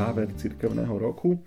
záver cirkevného roku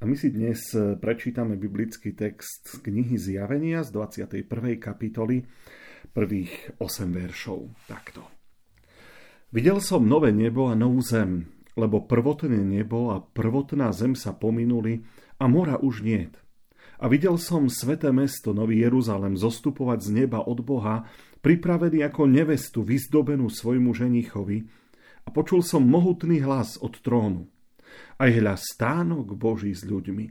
a my si dnes prečítame biblický text z knihy Zjavenia z 21. kapitoly prvých 8 veršov. Takto. Videl som nové nebo a novú zem, lebo prvotné nebo a prvotná zem sa pominuli a mora už niet. A videl som sveté mesto, Nový Jeruzalem, zostupovať z neba od Boha, pripravený ako nevestu, vyzdobenú svojmu ženichovi, a počul som mohutný hlas od trónu. Aj hľa stánok Boží s ľuďmi.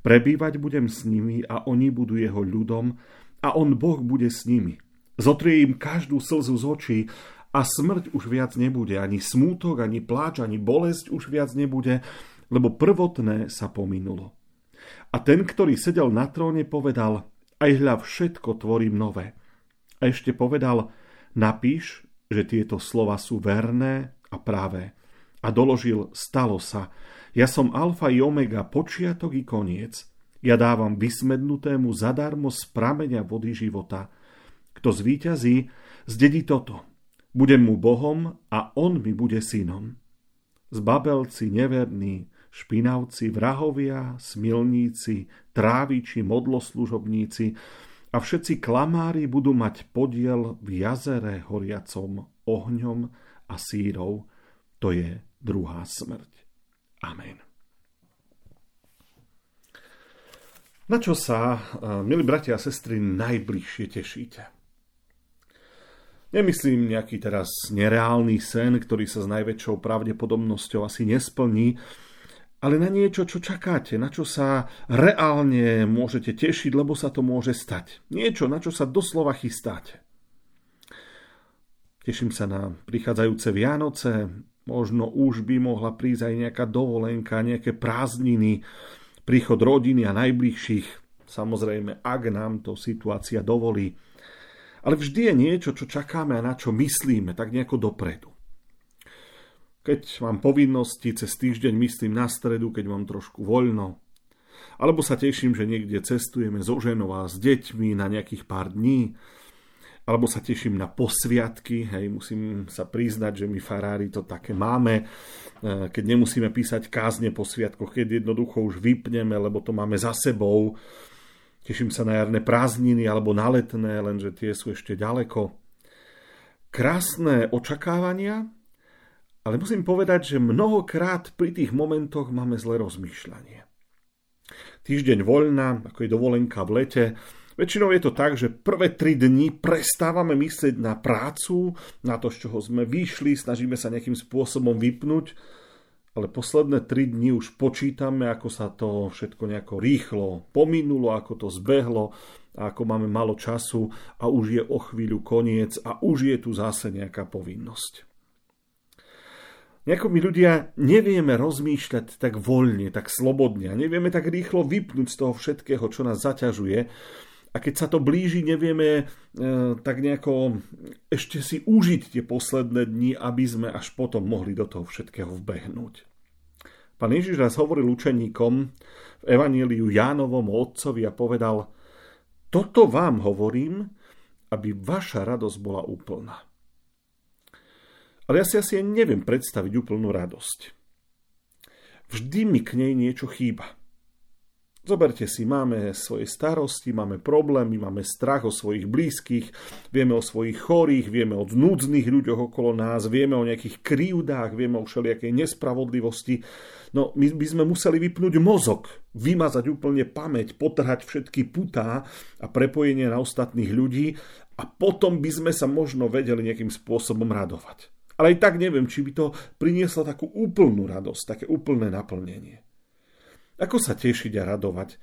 Prebývať budem s nimi a oni budú jeho ľudom a on Boh bude s nimi. Zotrie im každú slzu z očí a smrť už viac nebude, ani smútok, ani pláč, ani bolesť už viac nebude, lebo prvotné sa pominulo. A ten, ktorý sedel na tróne, povedal, aj hľa všetko tvorím nové. A ešte povedal, napíš, že tieto slova sú verné a práve. A doložil, stalo sa. Ja som alfa i omega, počiatok i koniec. Ja dávam vysmednutému zadarmo z prameňa vody života. Kto zvíťazí, zdedí toto. Budem mu Bohom a on mi bude synom. Zbabelci, neverní, špinavci, vrahovia, smilníci, tráviči, modloslužobníci a všetci klamári budú mať podiel v jazere horiacom ohňom a sírov, to je druhá smrť. Amen. Na čo sa, milí bratia a sestry, najbližšie tešíte? Nemyslím nejaký teraz nereálny sen, ktorý sa s najväčšou pravdepodobnosťou asi nesplní, ale na niečo, čo čakáte, na čo sa reálne môžete tešiť, lebo sa to môže stať. Niečo, na čo sa doslova chystáte. Teším sa na prichádzajúce Vianoce, možno už by mohla prísť aj nejaká dovolenka, nejaké prázdniny, príchod rodiny a najbližších, samozrejme, ak nám to situácia dovolí. Ale vždy je niečo, čo čakáme a na čo myslíme, tak nejako dopredu. Keď mám povinnosti, cez týždeň myslím na stredu, keď mám trošku voľno. Alebo sa teším, že niekde cestujeme so ženou a s deťmi na nejakých pár dní alebo sa teším na posviatky, hej, musím sa priznať, že my farári to také máme, e, keď nemusíme písať kázne po sviatkoch, keď jednoducho už vypneme, lebo to máme za sebou. Teším sa na jarné prázdniny alebo na letné, lenže tie sú ešte ďaleko. Krásne očakávania, ale musím povedať, že mnohokrát pri tých momentoch máme zlé rozmýšľanie. Týždeň voľna, ako je dovolenka v lete, Väčšinou je to tak, že prvé tri dni prestávame myslieť na prácu, na to, z čoho sme vyšli, snažíme sa nejakým spôsobom vypnúť, ale posledné tri dni už počítame, ako sa to všetko nejako rýchlo pominulo, ako to zbehlo, a ako máme málo času a už je o chvíľu koniec a už je tu zase nejaká povinnosť. Nejako my ľudia nevieme rozmýšľať tak voľne, tak slobodne a nevieme tak rýchlo vypnúť z toho všetkého, čo nás zaťažuje, a keď sa to blíži, nevieme e, tak nejako ešte si užiť tie posledné dni, aby sme až potom mohli do toho všetkého vbehnúť. Pán Ježiš raz hovoril učeníkom v Evaníliu Jánovom otcovi a povedal Toto vám hovorím, aby vaša radosť bola úplná. Ale ja si asi neviem predstaviť úplnú radosť. Vždy mi k nej niečo chýba. Zoberte si, máme svoje starosti, máme problémy, máme strach o svojich blízkych, vieme o svojich chorých, vieme o núdznych ľuďoch okolo nás, vieme o nejakých krivdách, vieme o všelijakej nespravodlivosti. No, my by sme museli vypnúť mozog, vymazať úplne pamäť, potrhať všetky putá a prepojenie na ostatných ľudí a potom by sme sa možno vedeli nejakým spôsobom radovať. Ale aj tak neviem, či by to prinieslo takú úplnú radosť, také úplné naplnenie. Ako sa tešiť a radovať,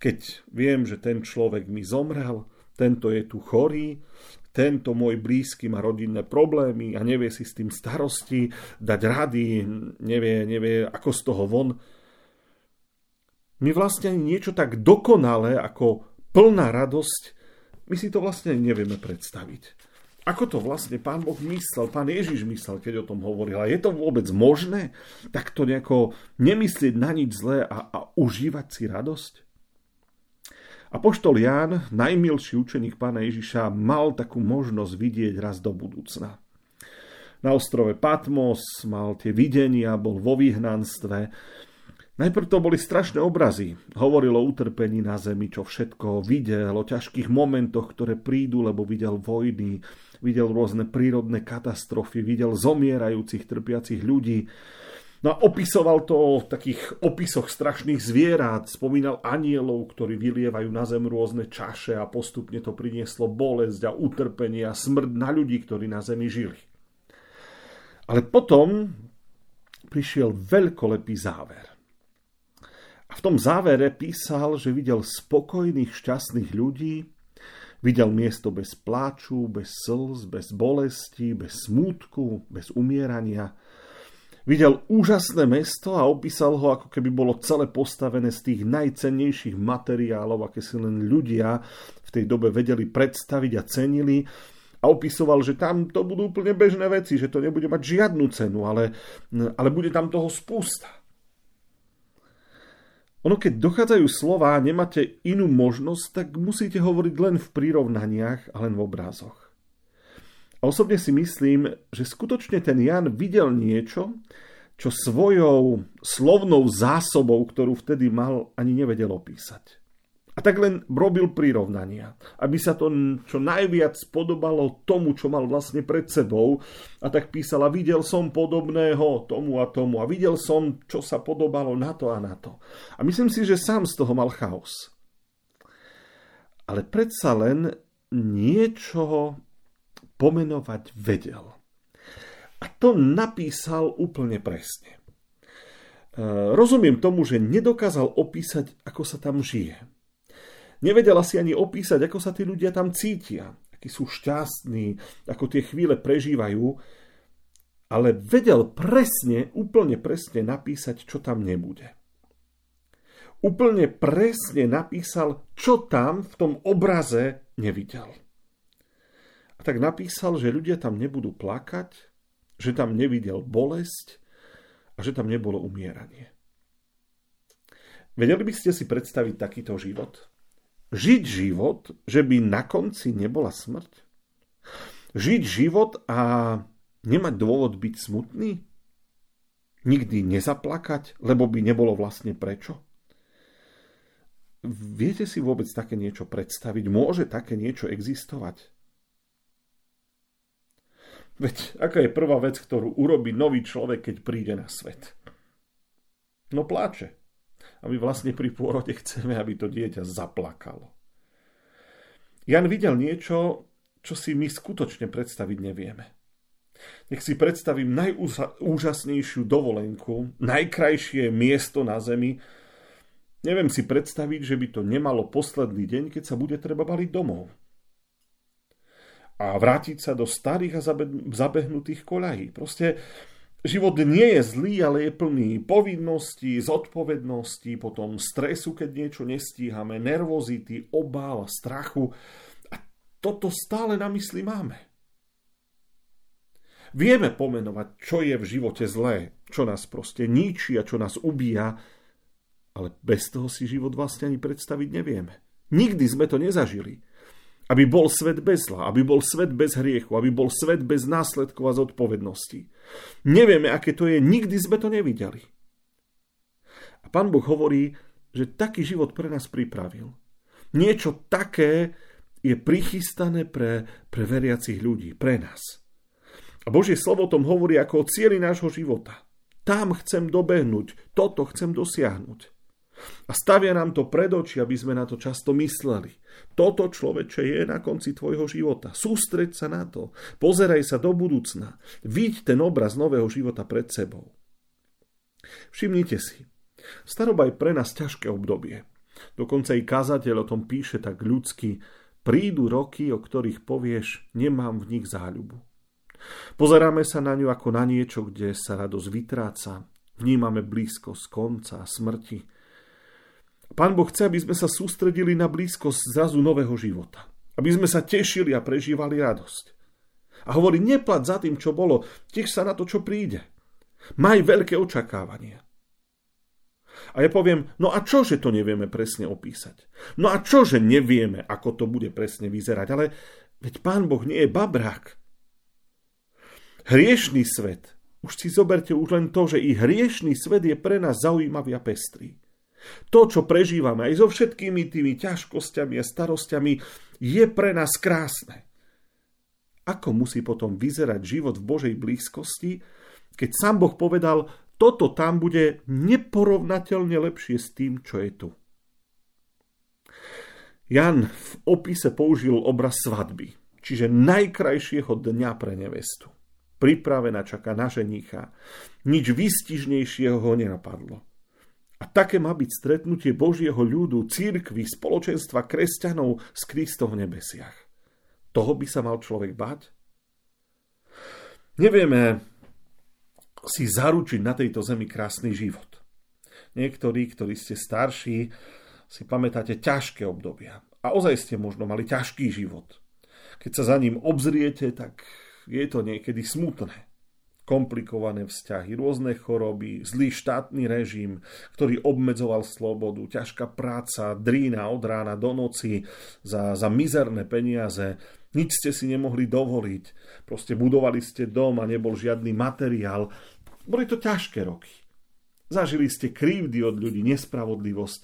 keď viem, že ten človek mi zomrel, tento je tu chorý, tento môj blízky má rodinné problémy a nevie si s tým starosti, dať rady, nevie, nevie ako z toho von. My vlastne niečo tak dokonalé ako plná radosť, my si to vlastne nevieme predstaviť. Ako to vlastne pán Boh myslel, pán Ježiš myslel, keď o tom hovoril? A je to vôbec možné? Tak to nejako nemyslieť na nič zlé a, a užívať si radosť? A poštol Ján, najmilší učeník pána Ježiša, mal takú možnosť vidieť raz do budúcna. Na ostrove Patmos mal tie videnia, bol vo vyhnanstve. Najprv to boli strašné obrazy. Hovoril o utrpení na zemi, čo všetko videl, o ťažkých momentoch, ktoré prídu, lebo videl vojny, videl rôzne prírodné katastrofy, videl zomierajúcich, trpiacich ľudí. No a opisoval to v takých opisoch strašných zvierat, spomínal anielov, ktorí vylievajú na zem rôzne čaše a postupne to prinieslo bolesť a utrpenie a smrť na ľudí, ktorí na zemi žili. Ale potom prišiel veľkolepý záver. A v tom závere písal, že videl spokojných, šťastných ľudí, Videl miesto bez pláču, bez slz, bez bolesti, bez smútku, bez umierania. Videl úžasné mesto a opísal ho, ako keby bolo celé postavené z tých najcennejších materiálov, aké si len ľudia v tej dobe vedeli predstaviť a cenili. A opisoval, že tam to budú úplne bežné veci, že to nebude mať žiadnu cenu, ale, ale bude tam toho spústa. Ono keď dochádzajú slova a nemáte inú možnosť, tak musíte hovoriť len v prirovnaniach a len v obrázoch. A osobne si myslím, že skutočne ten Jan videl niečo, čo svojou slovnou zásobou, ktorú vtedy mal, ani nevedel opísať. A tak len robil prirovnania, aby sa to čo najviac podobalo tomu, čo mal vlastne pred sebou. A tak písala, videl som podobného tomu a tomu a videl som, čo sa podobalo na to a na to. A myslím si, že sám z toho mal chaos. Ale predsa len niečo pomenovať vedel. A to napísal úplne presne. E, rozumiem tomu, že nedokázal opísať, ako sa tam žije Nevedela si ani opísať, ako sa tí ľudia tam cítia, akí sú šťastní, ako tie chvíle prežívajú, ale vedel presne, úplne presne napísať, čo tam nebude. Úplne presne napísal, čo tam v tom obraze nevidel. A tak napísal, že ľudia tam nebudú plakať, že tam nevidel bolesť a že tam nebolo umieranie. Vedeli by ste si predstaviť takýto život? Žiť život, že by na konci nebola smrť? Žiť život a nemať dôvod byť smutný? Nikdy nezaplakať, lebo by nebolo vlastne prečo? Viete si vôbec také niečo predstaviť? Môže také niečo existovať? Veď aká je prvá vec, ktorú urobí nový človek, keď príde na svet? No pláče. A my vlastne pri pôrode chceme, aby to dieťa zaplakalo. Jan videl niečo, čo si my skutočne predstaviť nevieme. Nech si predstavím najúžasnejšiu dovolenku, najkrajšie miesto na Zemi. Neviem si predstaviť, že by to nemalo posledný deň, keď sa bude treba baliť domov. A vrátiť sa do starých a zabehnutých koľají. Proste Život nie je zlý, ale je plný povinností, zodpovedností, potom stresu, keď niečo nestíhame, nervozity, obáv, strachu. A toto stále na mysli máme. Vieme pomenovať, čo je v živote zlé, čo nás proste ničí a čo nás ubíja, ale bez toho si život vlastne ani predstaviť nevieme. Nikdy sme to nezažili. Aby bol svet bez zla, aby bol svet bez hriechu, aby bol svet bez následkov a zodpovedností. Nevieme, aké to je, nikdy sme to nevideli. A pán Boh hovorí, že taký život pre nás pripravil. Niečo také je prichystané pre, pre veriacich ľudí, pre nás. A Božie slovo tom hovorí ako o cieli nášho života. Tam chcem dobehnúť, toto chcem dosiahnuť. A stavia nám to pred oči, aby sme na to často mysleli. Toto človeče je na konci tvojho života. Sústreď sa na to. Pozeraj sa do budúcna. Vidť ten obraz nového života pred sebou. Všimnite si. Staroba je pre nás ťažké obdobie. Dokonca i kazateľ o tom píše tak ľudsky. prídu roky, o ktorých povieš, nemám v nich záľubu. Pozeráme sa na ňu ako na niečo, kde sa radosť vytráca, vnímame blízkosť konca a smrti. Pán Boh chce, aby sme sa sústredili na blízkosť zrazu nového života. Aby sme sa tešili a prežívali radosť. A hovorí, neplat za tým, čo bolo, tiež sa na to, čo príde. Maj veľké očakávania. A ja poviem, no a čo, že to nevieme presne opísať? No a čo, že nevieme, ako to bude presne vyzerať? Ale veď Pán Boh nie je babrák. Hriešný svet, už si zoberte už len to, že i hriešný svet je pre nás zaujímavý a pestrý. To, čo prežívame aj so všetkými tými ťažkosťami a starostiami, je pre nás krásne. Ako musí potom vyzerať život v Božej blízkosti, keď sám Boh povedal, toto tam bude neporovnateľne lepšie s tým, čo je tu. Jan v opise použil obraz svadby, čiže najkrajšieho dňa pre nevestu. Pripravená čaká na ženícha. Nič výstižnejšieho ho nenapadlo. A také má byť stretnutie Božieho ľudu, církvy, spoločenstva kresťanov s Kristom v nebesiach. Toho by sa mal človek bať? Nevieme si zaručiť na tejto zemi krásny život. Niektorí, ktorí ste starší, si pamätáte ťažké obdobia. A ozaj ste možno mali ťažký život. Keď sa za ním obzriete, tak je to niekedy smutné komplikované vzťahy, rôzne choroby, zlý štátny režim, ktorý obmedzoval slobodu, ťažká práca, drína od rána do noci za, za mizerné peniaze, nič ste si nemohli dovoliť, proste budovali ste dom a nebol žiadny materiál. Boli to ťažké roky. Zažili ste krivdy od ľudí, nespravodlivosť.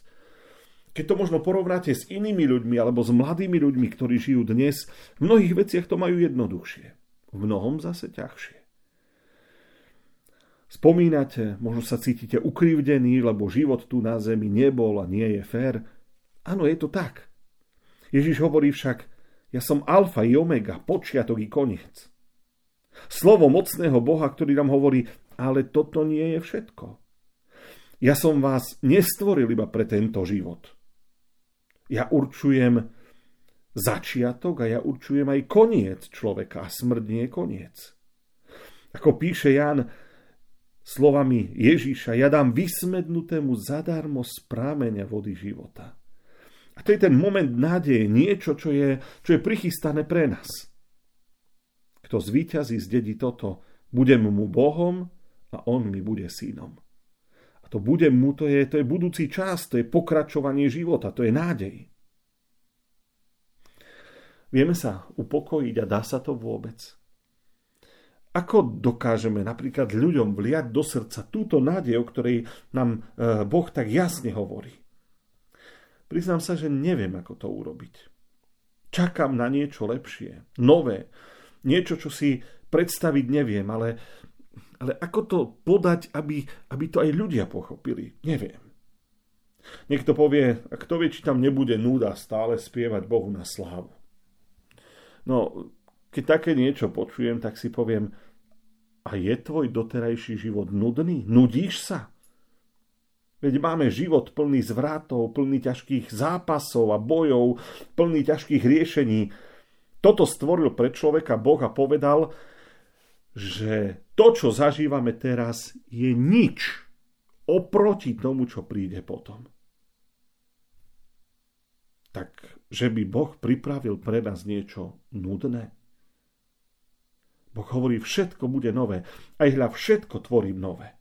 Keď to možno porovnáte s inými ľuďmi alebo s mladými ľuďmi, ktorí žijú dnes, v mnohých veciach to majú jednoduchšie. V mnohom zase ťažšie. Spomínate, možno sa cítite ukrivdení, lebo život tu na zemi nebol a nie je fér. Áno, je to tak. Ježiš hovorí však, ja som alfa i omega, počiatok i koniec. Slovo mocného Boha, ktorý nám hovorí, ale toto nie je všetko. Ja som vás nestvoril iba pre tento život. Ja určujem začiatok a ja určujem aj koniec človeka a smrť nie je koniec. Ako píše Jan, slovami Ježíša, ja dám vysmednutému zadarmo z prámenia vody života. A to je ten moment nádeje, niečo, čo je, čo je prichystané pre nás. Kto zvíťazí, zdedí toto. Budem mu Bohom a on mi bude synom. A to budem mu, to je, to je budúci čas, to je pokračovanie života, to je nádej. Vieme sa upokojiť a dá sa to vôbec? Ako dokážeme napríklad ľuďom vliať do srdca túto nádej, o ktorej nám e, Boh tak jasne hovorí? Priznám sa, že neviem, ako to urobiť. Čakám na niečo lepšie, nové, niečo, čo si predstaviť neviem, ale, ale ako to podať, aby, aby to aj ľudia pochopili, neviem. Niekto povie, a kto vie, či tam nebude núda stále spievať Bohu na slávu. No, keď také niečo počujem, tak si poviem, a je tvoj doterajší život nudný? Nudíš sa? Veď máme život plný zvratov, plný ťažkých zápasov a bojov, plný ťažkých riešení. Toto stvoril pre človeka Boh a povedal, že to, čo zažívame teraz, je nič oproti tomu, čo príde potom. Tak, že by Boh pripravil pre nás niečo nudné? Boh hovorí, všetko bude nové. Aj hľa všetko tvorím nové.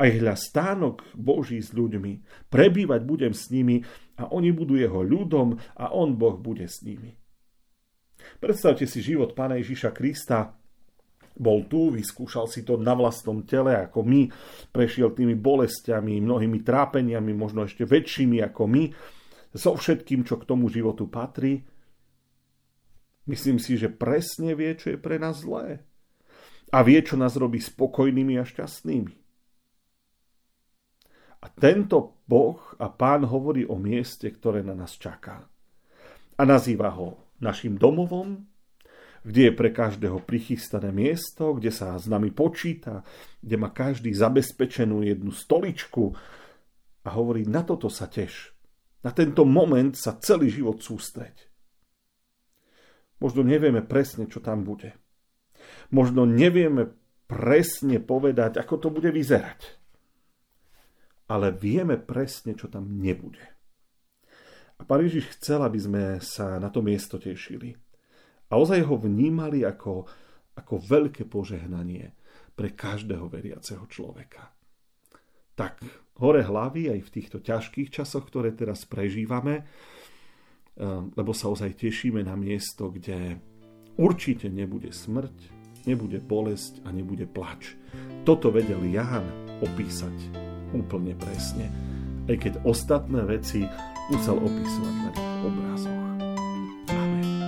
Aj hľa stánok Boží s ľuďmi. Prebývať budem s nimi a oni budú jeho ľudom a on Boh bude s nimi. Predstavte si život Pána Ježiša Krista. Bol tu, vyskúšal si to na vlastnom tele ako my, prešiel tými bolestiami, mnohými trápeniami, možno ešte väčšími ako my, so všetkým, čo k tomu životu patrí Myslím si, že presne vie, čo je pre nás zlé. A vie, čo nás robí spokojnými a šťastnými. A tento Boh a Pán hovorí o mieste, ktoré na nás čaká. A nazýva ho našim domovom, kde je pre každého prichystané miesto, kde sa s nami počíta, kde má každý zabezpečenú jednu stoličku a hovorí, na toto sa teš. Na tento moment sa celý život sústreď. Možno nevieme presne, čo tam bude. Možno nevieme presne povedať, ako to bude vyzerať. Ale vieme presne, čo tam nebude. A Pán Ježiš chcel, aby sme sa na to miesto tešili. A ozaj ho vnímali ako, ako veľké požehnanie pre každého veriaceho človeka. Tak hore hlavy aj v týchto ťažkých časoch, ktoré teraz prežívame, Ehm, lebo sa ozaj tešíme na miesto, kde určite nebude smrť, nebude bolesť a nebude plač. Toto vedel Jan opísať úplne presne, aj keď ostatné veci musel opísať len v obrazoch. Amen.